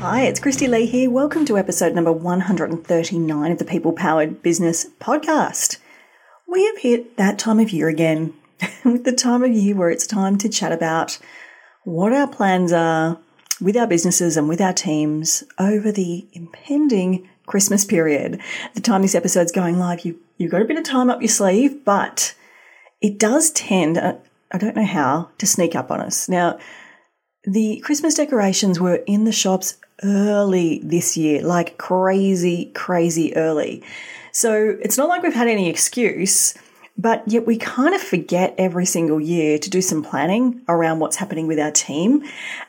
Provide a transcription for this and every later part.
Hi, it's Kristy-Lee here. Welcome to episode number 139 of the People Powered Business Podcast. We have hit that time of year again, with the time of year where it's time to chat about what our plans are with our businesses and with our teams over the impending Christmas period. The time this episode's going live, you, you've got a bit of time up your sleeve, but it does tend, uh, I don't know how, to sneak up on us. Now, the Christmas decorations were in the shops early this year, like crazy, crazy early. So it's not like we've had any excuse, but yet we kind of forget every single year to do some planning around what's happening with our team.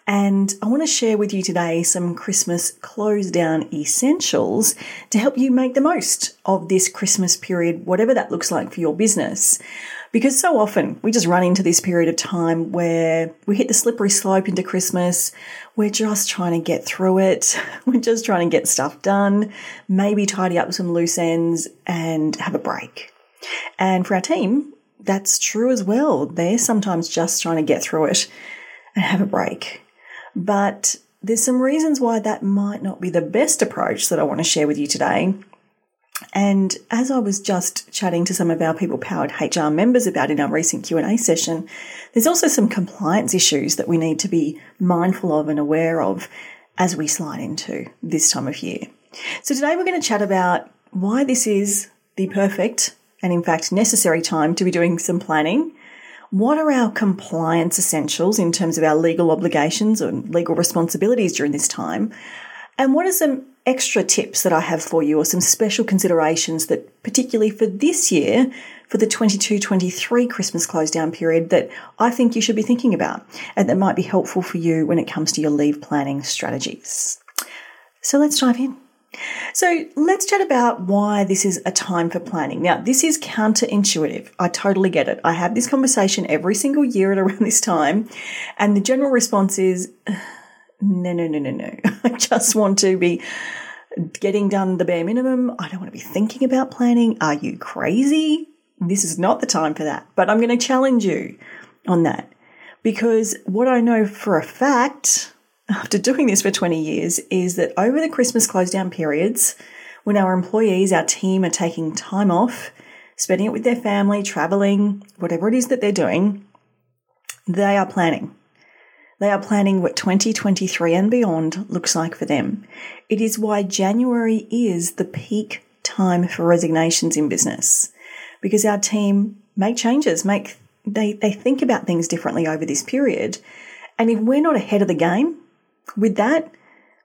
And I want to share with you today some Christmas close down essentials to help you make the most of this Christmas period, whatever that looks like for your business. Because so often we just run into this period of time where we hit the slippery slope into Christmas. We're just trying to get through it. We're just trying to get stuff done, maybe tidy up some loose ends and have a break. And for our team, that's true as well. They're sometimes just trying to get through it and have a break. But there's some reasons why that might not be the best approach that I want to share with you today. And as I was just chatting to some of our people powered HR members about in our recent Q&A session, there's also some compliance issues that we need to be mindful of and aware of as we slide into this time of year. So today we're going to chat about why this is the perfect and in fact necessary time to be doing some planning. What are our compliance essentials in terms of our legal obligations and legal responsibilities during this time? And what are some extra tips that I have for you or some special considerations that particularly for this year, for the 22-23 Christmas close down period that I think you should be thinking about and that might be helpful for you when it comes to your leave planning strategies. So let's dive in. So let's chat about why this is a time for planning. Now, this is counterintuitive. I totally get it. I have this conversation every single year at around this time, and the general response is, no, no, no, no, no. I just want to be getting done the bare minimum. I don't want to be thinking about planning. Are you crazy? This is not the time for that. But I'm going to challenge you on that because what I know for a fact after doing this for 20 years is that over the Christmas close down periods, when our employees, our team are taking time off, spending it with their family, traveling, whatever it is that they're doing, they are planning. They are planning what 2023 and beyond looks like for them. It is why January is the peak time for resignations in business because our team make changes, make they, they think about things differently over this period. And if we're not ahead of the game with that,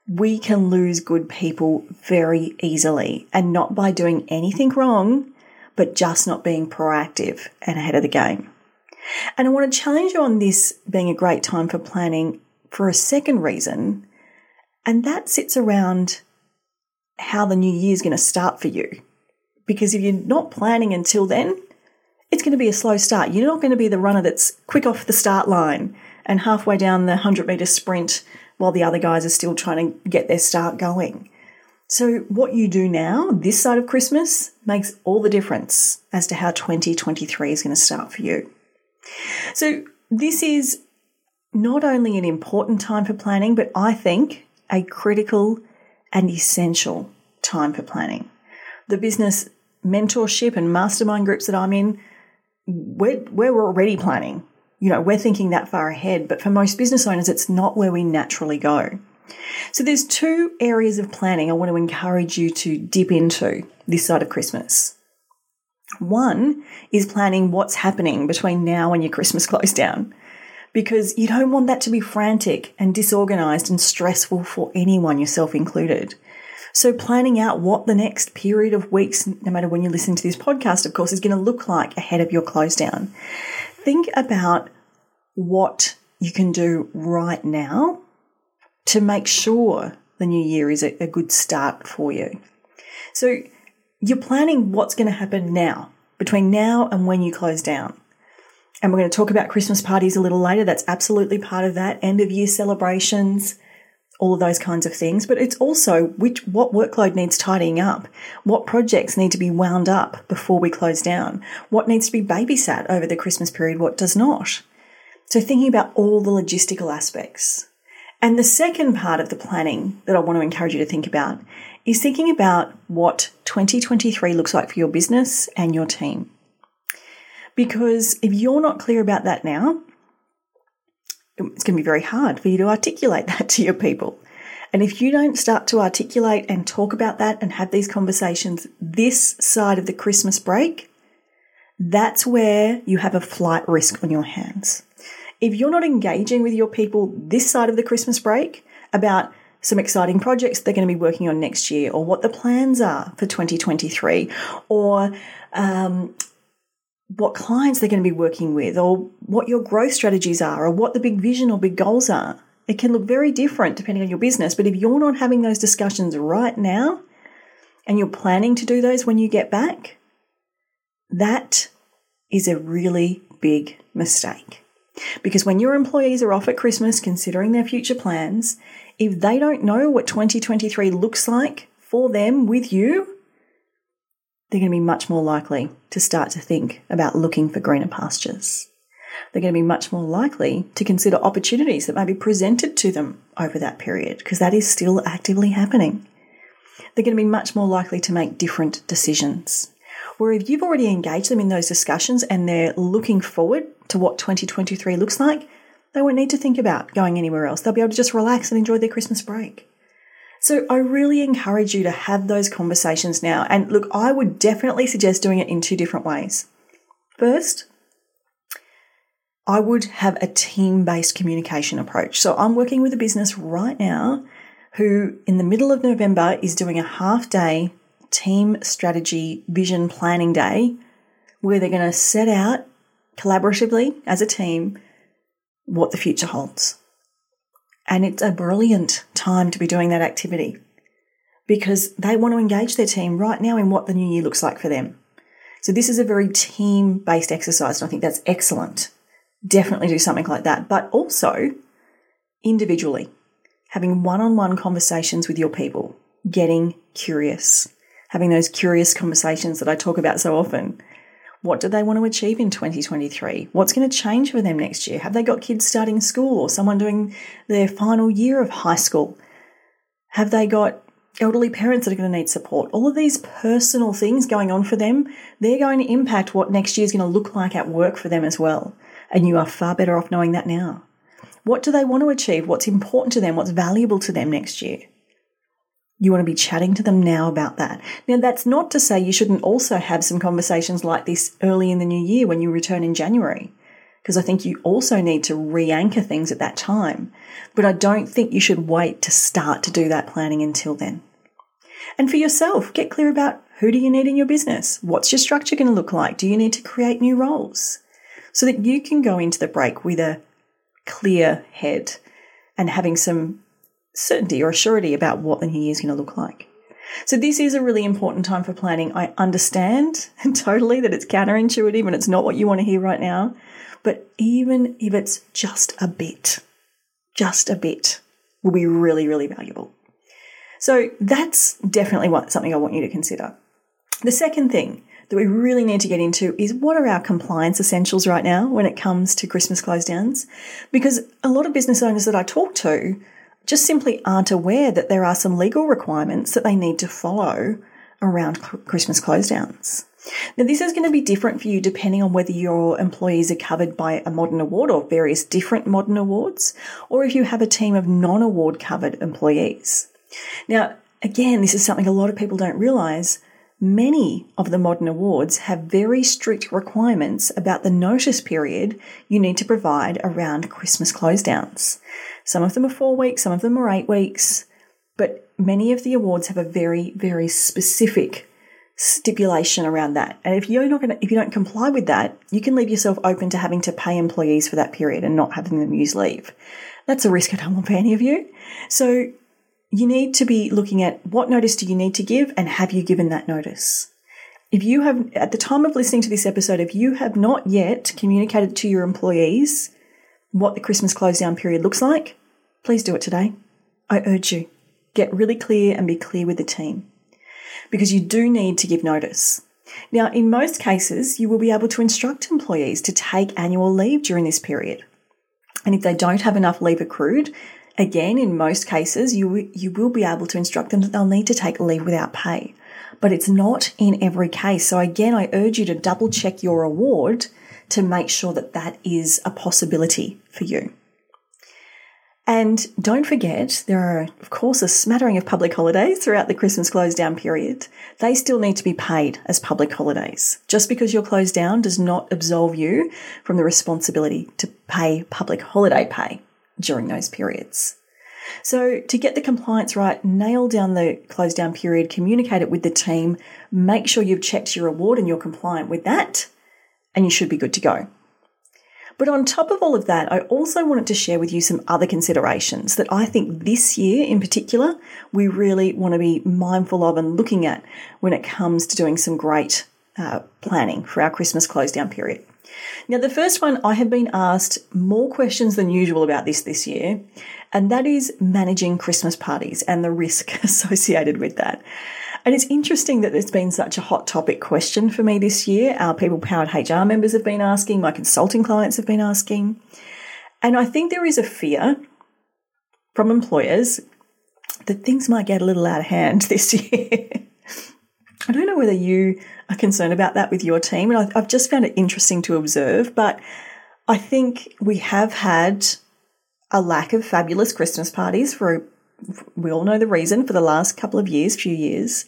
we can lose good people very easily and not by doing anything wrong, but just not being proactive and ahead of the game. And I want to challenge you on this being a great time for planning for a second reason, and that sits around how the new year is going to start for you. Because if you're not planning until then, it's going to be a slow start. You're not going to be the runner that's quick off the start line and halfway down the 100 meter sprint while the other guys are still trying to get their start going. So, what you do now, this side of Christmas, makes all the difference as to how 2023 is going to start for you. So, this is not only an important time for planning, but I think a critical and essential time for planning. The business mentorship and mastermind groups that I'm in, we're, we're already planning. You know, we're thinking that far ahead, but for most business owners, it's not where we naturally go. So there's two areas of planning I want to encourage you to dip into this side of Christmas. One is planning what's happening between now and your Christmas close down because you don't want that to be frantic and disorganized and stressful for anyone, yourself included. So, planning out what the next period of weeks, no matter when you listen to this podcast, of course, is going to look like ahead of your close down. Think about what you can do right now to make sure the new year is a, a good start for you. So you're planning what's going to happen now, between now and when you close down. And we're going to talk about Christmas parties a little later. That's absolutely part of that. End of year celebrations, all of those kinds of things. But it's also which what workload needs tidying up, what projects need to be wound up before we close down, what needs to be babysat over the Christmas period, what does not. So thinking about all the logistical aspects. And the second part of the planning that I want to encourage you to think about is thinking about what 2023 looks like for your business and your team. Because if you're not clear about that now, it's going to be very hard for you to articulate that to your people. And if you don't start to articulate and talk about that and have these conversations this side of the Christmas break, that's where you have a flight risk on your hands. If you're not engaging with your people this side of the Christmas break about some exciting projects they're going to be working on next year, or what the plans are for 2023, or um, what clients they're going to be working with, or what your growth strategies are, or what the big vision or big goals are. It can look very different depending on your business, but if you're not having those discussions right now and you're planning to do those when you get back, that is a really big mistake. Because when your employees are off at Christmas considering their future plans, if they don't know what 2023 looks like for them with you, they're going to be much more likely to start to think about looking for greener pastures. They're going to be much more likely to consider opportunities that may be presented to them over that period, because that is still actively happening. They're going to be much more likely to make different decisions. Where if you've already engaged them in those discussions and they're looking forward to what 2023 looks like, they won't need to think about going anywhere else. They'll be able to just relax and enjoy their Christmas break. So I really encourage you to have those conversations now. And look, I would definitely suggest doing it in two different ways. First, I would have a team based communication approach. So I'm working with a business right now who, in the middle of November, is doing a half day team strategy vision planning day where they're going to set out collaboratively as a team what the future holds. And it's a brilliant time to be doing that activity because they want to engage their team right now in what the new year looks like for them. So this is a very team based exercise, and I think that's excellent. Definitely do something like that, but also individually, having one on one conversations with your people, getting curious, having those curious conversations that I talk about so often what do they want to achieve in 2023? What's going to change for them next year? Have they got kids starting school or someone doing their final year of high school? Have they got elderly parents that are going to need support? All of these personal things going on for them, they're going to impact what next year is going to look like at work for them as well. And you are far better off knowing that now. What do they want to achieve? What's important to them? What's valuable to them next year? You want to be chatting to them now about that. Now, that's not to say you shouldn't also have some conversations like this early in the new year when you return in January, because I think you also need to re anchor things at that time. But I don't think you should wait to start to do that planning until then. And for yourself, get clear about who do you need in your business? What's your structure going to look like? Do you need to create new roles? So that you can go into the break with a clear head and having some certainty or surety about what the new year is going to look like. So this is a really important time for planning. I understand totally that it's counterintuitive and it's not what you want to hear right now. But even if it's just a bit, just a bit will be really, really valuable. So that's definitely what, something I want you to consider. The second thing that we really need to get into is what are our compliance essentials right now when it comes to Christmas close downs? Because a lot of business owners that I talk to just simply aren't aware that there are some legal requirements that they need to follow around Christmas close downs. Now, this is going to be different for you depending on whether your employees are covered by a modern award or various different modern awards, or if you have a team of non award covered employees. Now, again, this is something a lot of people don't realize. Many of the modern awards have very strict requirements about the notice period you need to provide around Christmas close downs. Some of them are four weeks, some of them are eight weeks, but many of the awards have a very, very specific stipulation around that. And if you're not going to, if you don't comply with that, you can leave yourself open to having to pay employees for that period and not having them use leave. That's a risk I don't want for any of you. So you need to be looking at what notice do you need to give and have you given that notice? If you have, at the time of listening to this episode, if you have not yet communicated to your employees what the Christmas close down period looks like, please do it today. I urge you, get really clear and be clear with the team because you do need to give notice. Now, in most cases, you will be able to instruct employees to take annual leave during this period. And if they don't have enough leave accrued, again, in most cases, you, you will be able to instruct them that they'll need to take leave without pay. But it's not in every case. So again, I urge you to double check your award to make sure that that is a possibility for you. And don't forget, there are, of course, a smattering of public holidays throughout the Christmas close down period. They still need to be paid as public holidays. Just because you're closed down does not absolve you from the responsibility to pay public holiday pay during those periods. So, to get the compliance right, nail down the close down period, communicate it with the team, make sure you've checked your award and you're compliant with that, and you should be good to go. But on top of all of that, I also wanted to share with you some other considerations that I think this year in particular, we really want to be mindful of and looking at when it comes to doing some great uh, planning for our Christmas close down period. Now, the first one, I have been asked more questions than usual about this this year, and that is managing Christmas parties and the risk associated with that. And it's interesting that there's been such a hot topic question for me this year. Our people powered HR members have been asking, my consulting clients have been asking. And I think there is a fear from employers that things might get a little out of hand this year. I don't know whether you are concerned about that with your team, and I've just found it interesting to observe. But I think we have had a lack of fabulous Christmas parties for we all know the reason for the last couple of years, few years.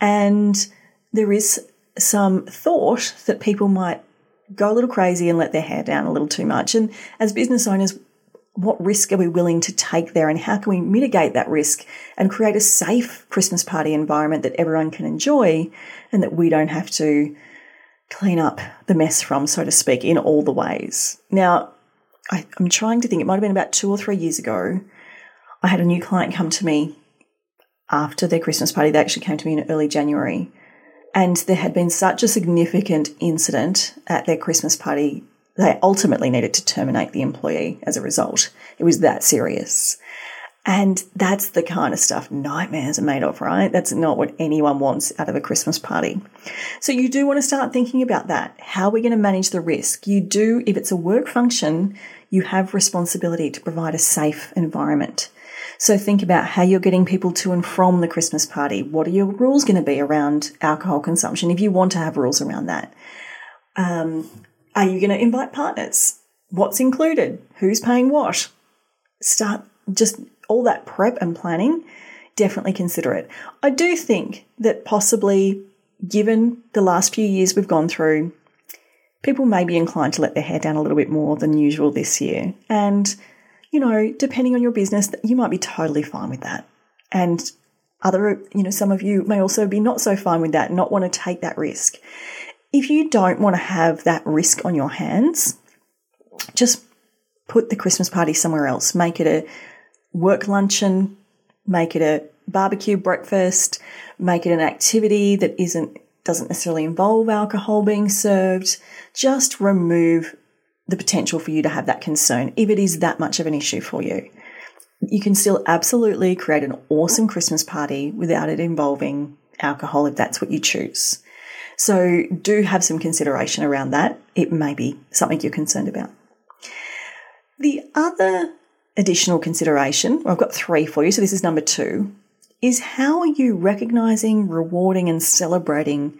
And there is some thought that people might go a little crazy and let their hair down a little too much. And as business owners, what risk are we willing to take there and how can we mitigate that risk and create a safe Christmas party environment that everyone can enjoy and that we don't have to clean up the mess from, so to speak, in all the ways. Now, I, am trying to think, it might have been about two or three years ago. I had a new client come to me after their Christmas party. They actually came to me in early January. And there had been such a significant incident at their Christmas party, they ultimately needed to terminate the employee as a result. It was that serious. And that's the kind of stuff nightmares are made of, right? That's not what anyone wants out of a Christmas party. So you do want to start thinking about that. How are we going to manage the risk? You do, if it's a work function, you have responsibility to provide a safe environment. So think about how you're getting people to and from the Christmas party. What are your rules going to be around alcohol consumption if you want to have rules around that? Um, are you going to invite partners? What's included? Who's paying what? Start just all that prep and planning. Definitely consider it. I do think that possibly, given the last few years we've gone through, people may be inclined to let their hair down a little bit more than usual this year. And you know, depending on your business, you might be totally fine with that. And other, you know, some of you may also be not so fine with that, not want to take that risk. If you don't want to have that risk on your hands, just put the Christmas party somewhere else. Make it a work luncheon, make it a barbecue breakfast, make it an activity that isn't doesn't necessarily involve alcohol being served. Just remove the potential for you to have that concern if it is that much of an issue for you. You can still absolutely create an awesome Christmas party without it involving alcohol if that's what you choose. So do have some consideration around that. It may be something you're concerned about. The other additional consideration, well, I've got three for you, so this is number two, is how are you recognizing, rewarding, and celebrating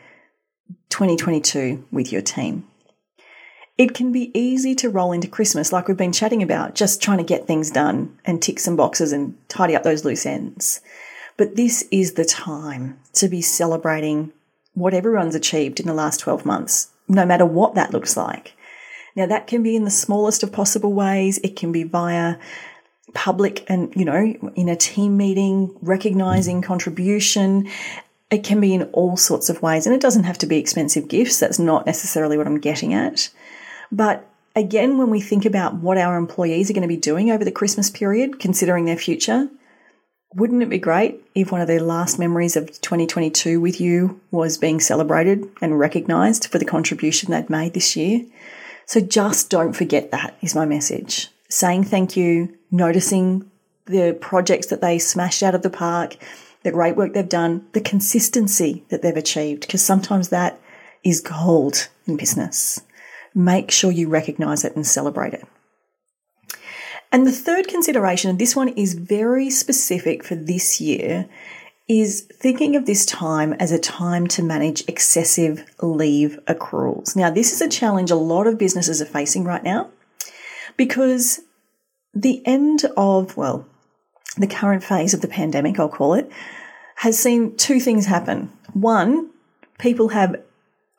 2022 with your team? It can be easy to roll into Christmas, like we've been chatting about, just trying to get things done and tick some boxes and tidy up those loose ends. But this is the time to be celebrating what everyone's achieved in the last 12 months, no matter what that looks like. Now, that can be in the smallest of possible ways. It can be via public and, you know, in a team meeting, recognizing contribution. It can be in all sorts of ways, and it doesn't have to be expensive gifts. That's not necessarily what I'm getting at. But again, when we think about what our employees are going to be doing over the Christmas period, considering their future, wouldn't it be great if one of their last memories of 2022 with you was being celebrated and recognized for the contribution they'd made this year? So just don't forget that, is my message. Saying thank you, noticing the projects that they smashed out of the park, the great work they've done, the consistency that they've achieved, because sometimes that is gold in business. Make sure you recognize it and celebrate it. And the third consideration, and this one is very specific for this year, is thinking of this time as a time to manage excessive leave accruals. Now, this is a challenge a lot of businesses are facing right now because the end of, well, the current phase of the pandemic, I'll call it, has seen two things happen. One, people have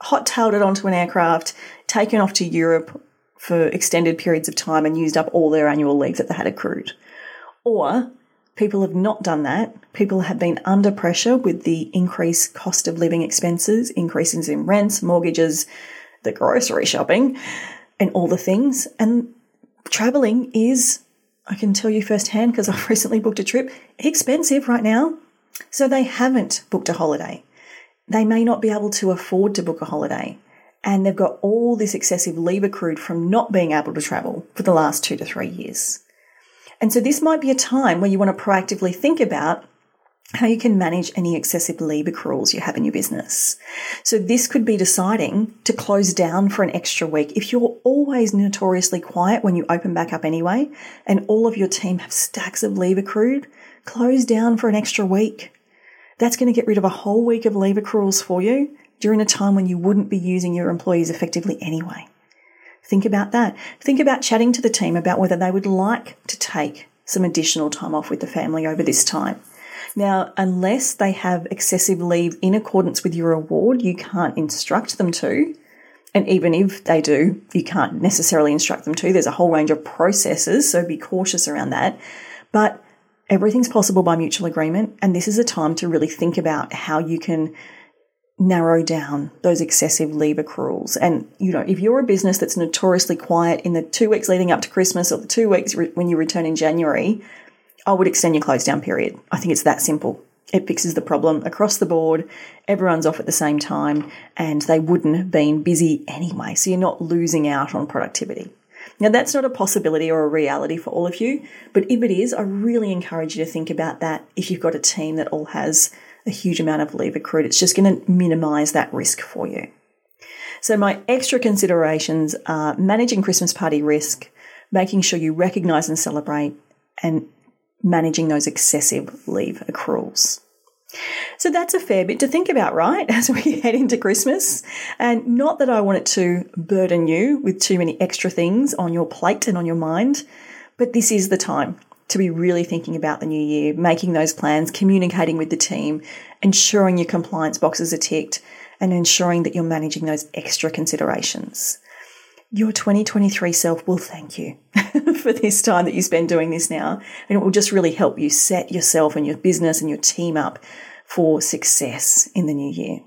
hot tailed it onto an aircraft, taken off to Europe for extended periods of time and used up all their annual leave that they had accrued. Or people have not done that. People have been under pressure with the increased cost of living expenses, increases in rents, mortgages, the grocery shopping, and all the things. And traveling is I can tell you firsthand because I've recently booked a trip, expensive right now. So they haven't booked a holiday. They may not be able to afford to book a holiday. And they've got all this excessive leave accrued from not being able to travel for the last two to three years. And so this might be a time where you want to proactively think about how you can manage any excessive leave accruals you have in your business. So this could be deciding to close down for an extra week. If you're always notoriously quiet when you open back up anyway, and all of your team have stacks of leave accrued, close down for an extra week. That's going to get rid of a whole week of leave accruals for you during a time when you wouldn't be using your employees effectively anyway. Think about that. Think about chatting to the team about whether they would like to take some additional time off with the family over this time. Now, unless they have excessive leave in accordance with your award, you can't instruct them to. And even if they do, you can't necessarily instruct them to. There's a whole range of processes, so be cautious around that. But everything's possible by mutual agreement. And this is a time to really think about how you can narrow down those excessive leave accruals. And, you know, if you're a business that's notoriously quiet in the two weeks leading up to Christmas or the two weeks re- when you return in January, I would extend your close down period. I think it's that simple. It fixes the problem across the board. Everyone's off at the same time and they wouldn't have been busy anyway. So you're not losing out on productivity. Now, that's not a possibility or a reality for all of you, but if it is, I really encourage you to think about that if you've got a team that all has a huge amount of leave accrued. It's just going to minimize that risk for you. So, my extra considerations are managing Christmas party risk, making sure you recognize and celebrate, and managing those excessive leave accruals. So that's a fair bit to think about, right? As we head into Christmas. And not that I want it to burden you with too many extra things on your plate and on your mind, but this is the time to be really thinking about the new year, making those plans, communicating with the team, ensuring your compliance boxes are ticked, and ensuring that you're managing those extra considerations your 2023 self will thank you for this time that you spend doing this now. And it will just really help you set yourself and your business and your team up for success in the new year.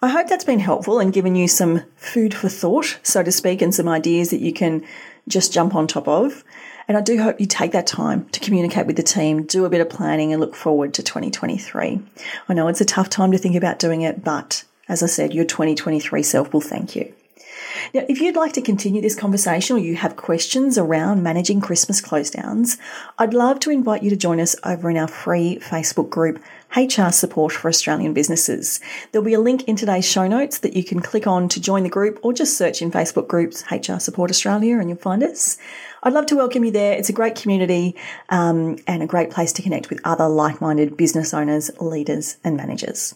I hope that's been helpful and given you some food for thought, so to speak, and some ideas that you can just jump on top of. And I do hope you take that time to communicate with the team, do a bit of planning, and look forward to 2023. I know it's a tough time to think about doing it, but as I said, your 2023 self will thank you. Now, if you'd like to continue this conversation or you have questions around managing Christmas close downs, I'd love to invite you to join us over in our free Facebook group, HR Support for Australian Businesses. There'll be a link in today's show notes that you can click on to join the group or just search in Facebook groups HR Support Australia and you'll find us. I'd love to welcome you there. It's a great community um, and a great place to connect with other like minded business owners, leaders, and managers.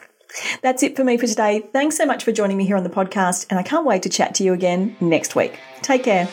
That's it for me for today. Thanks so much for joining me here on the podcast, and I can't wait to chat to you again next week. Take care.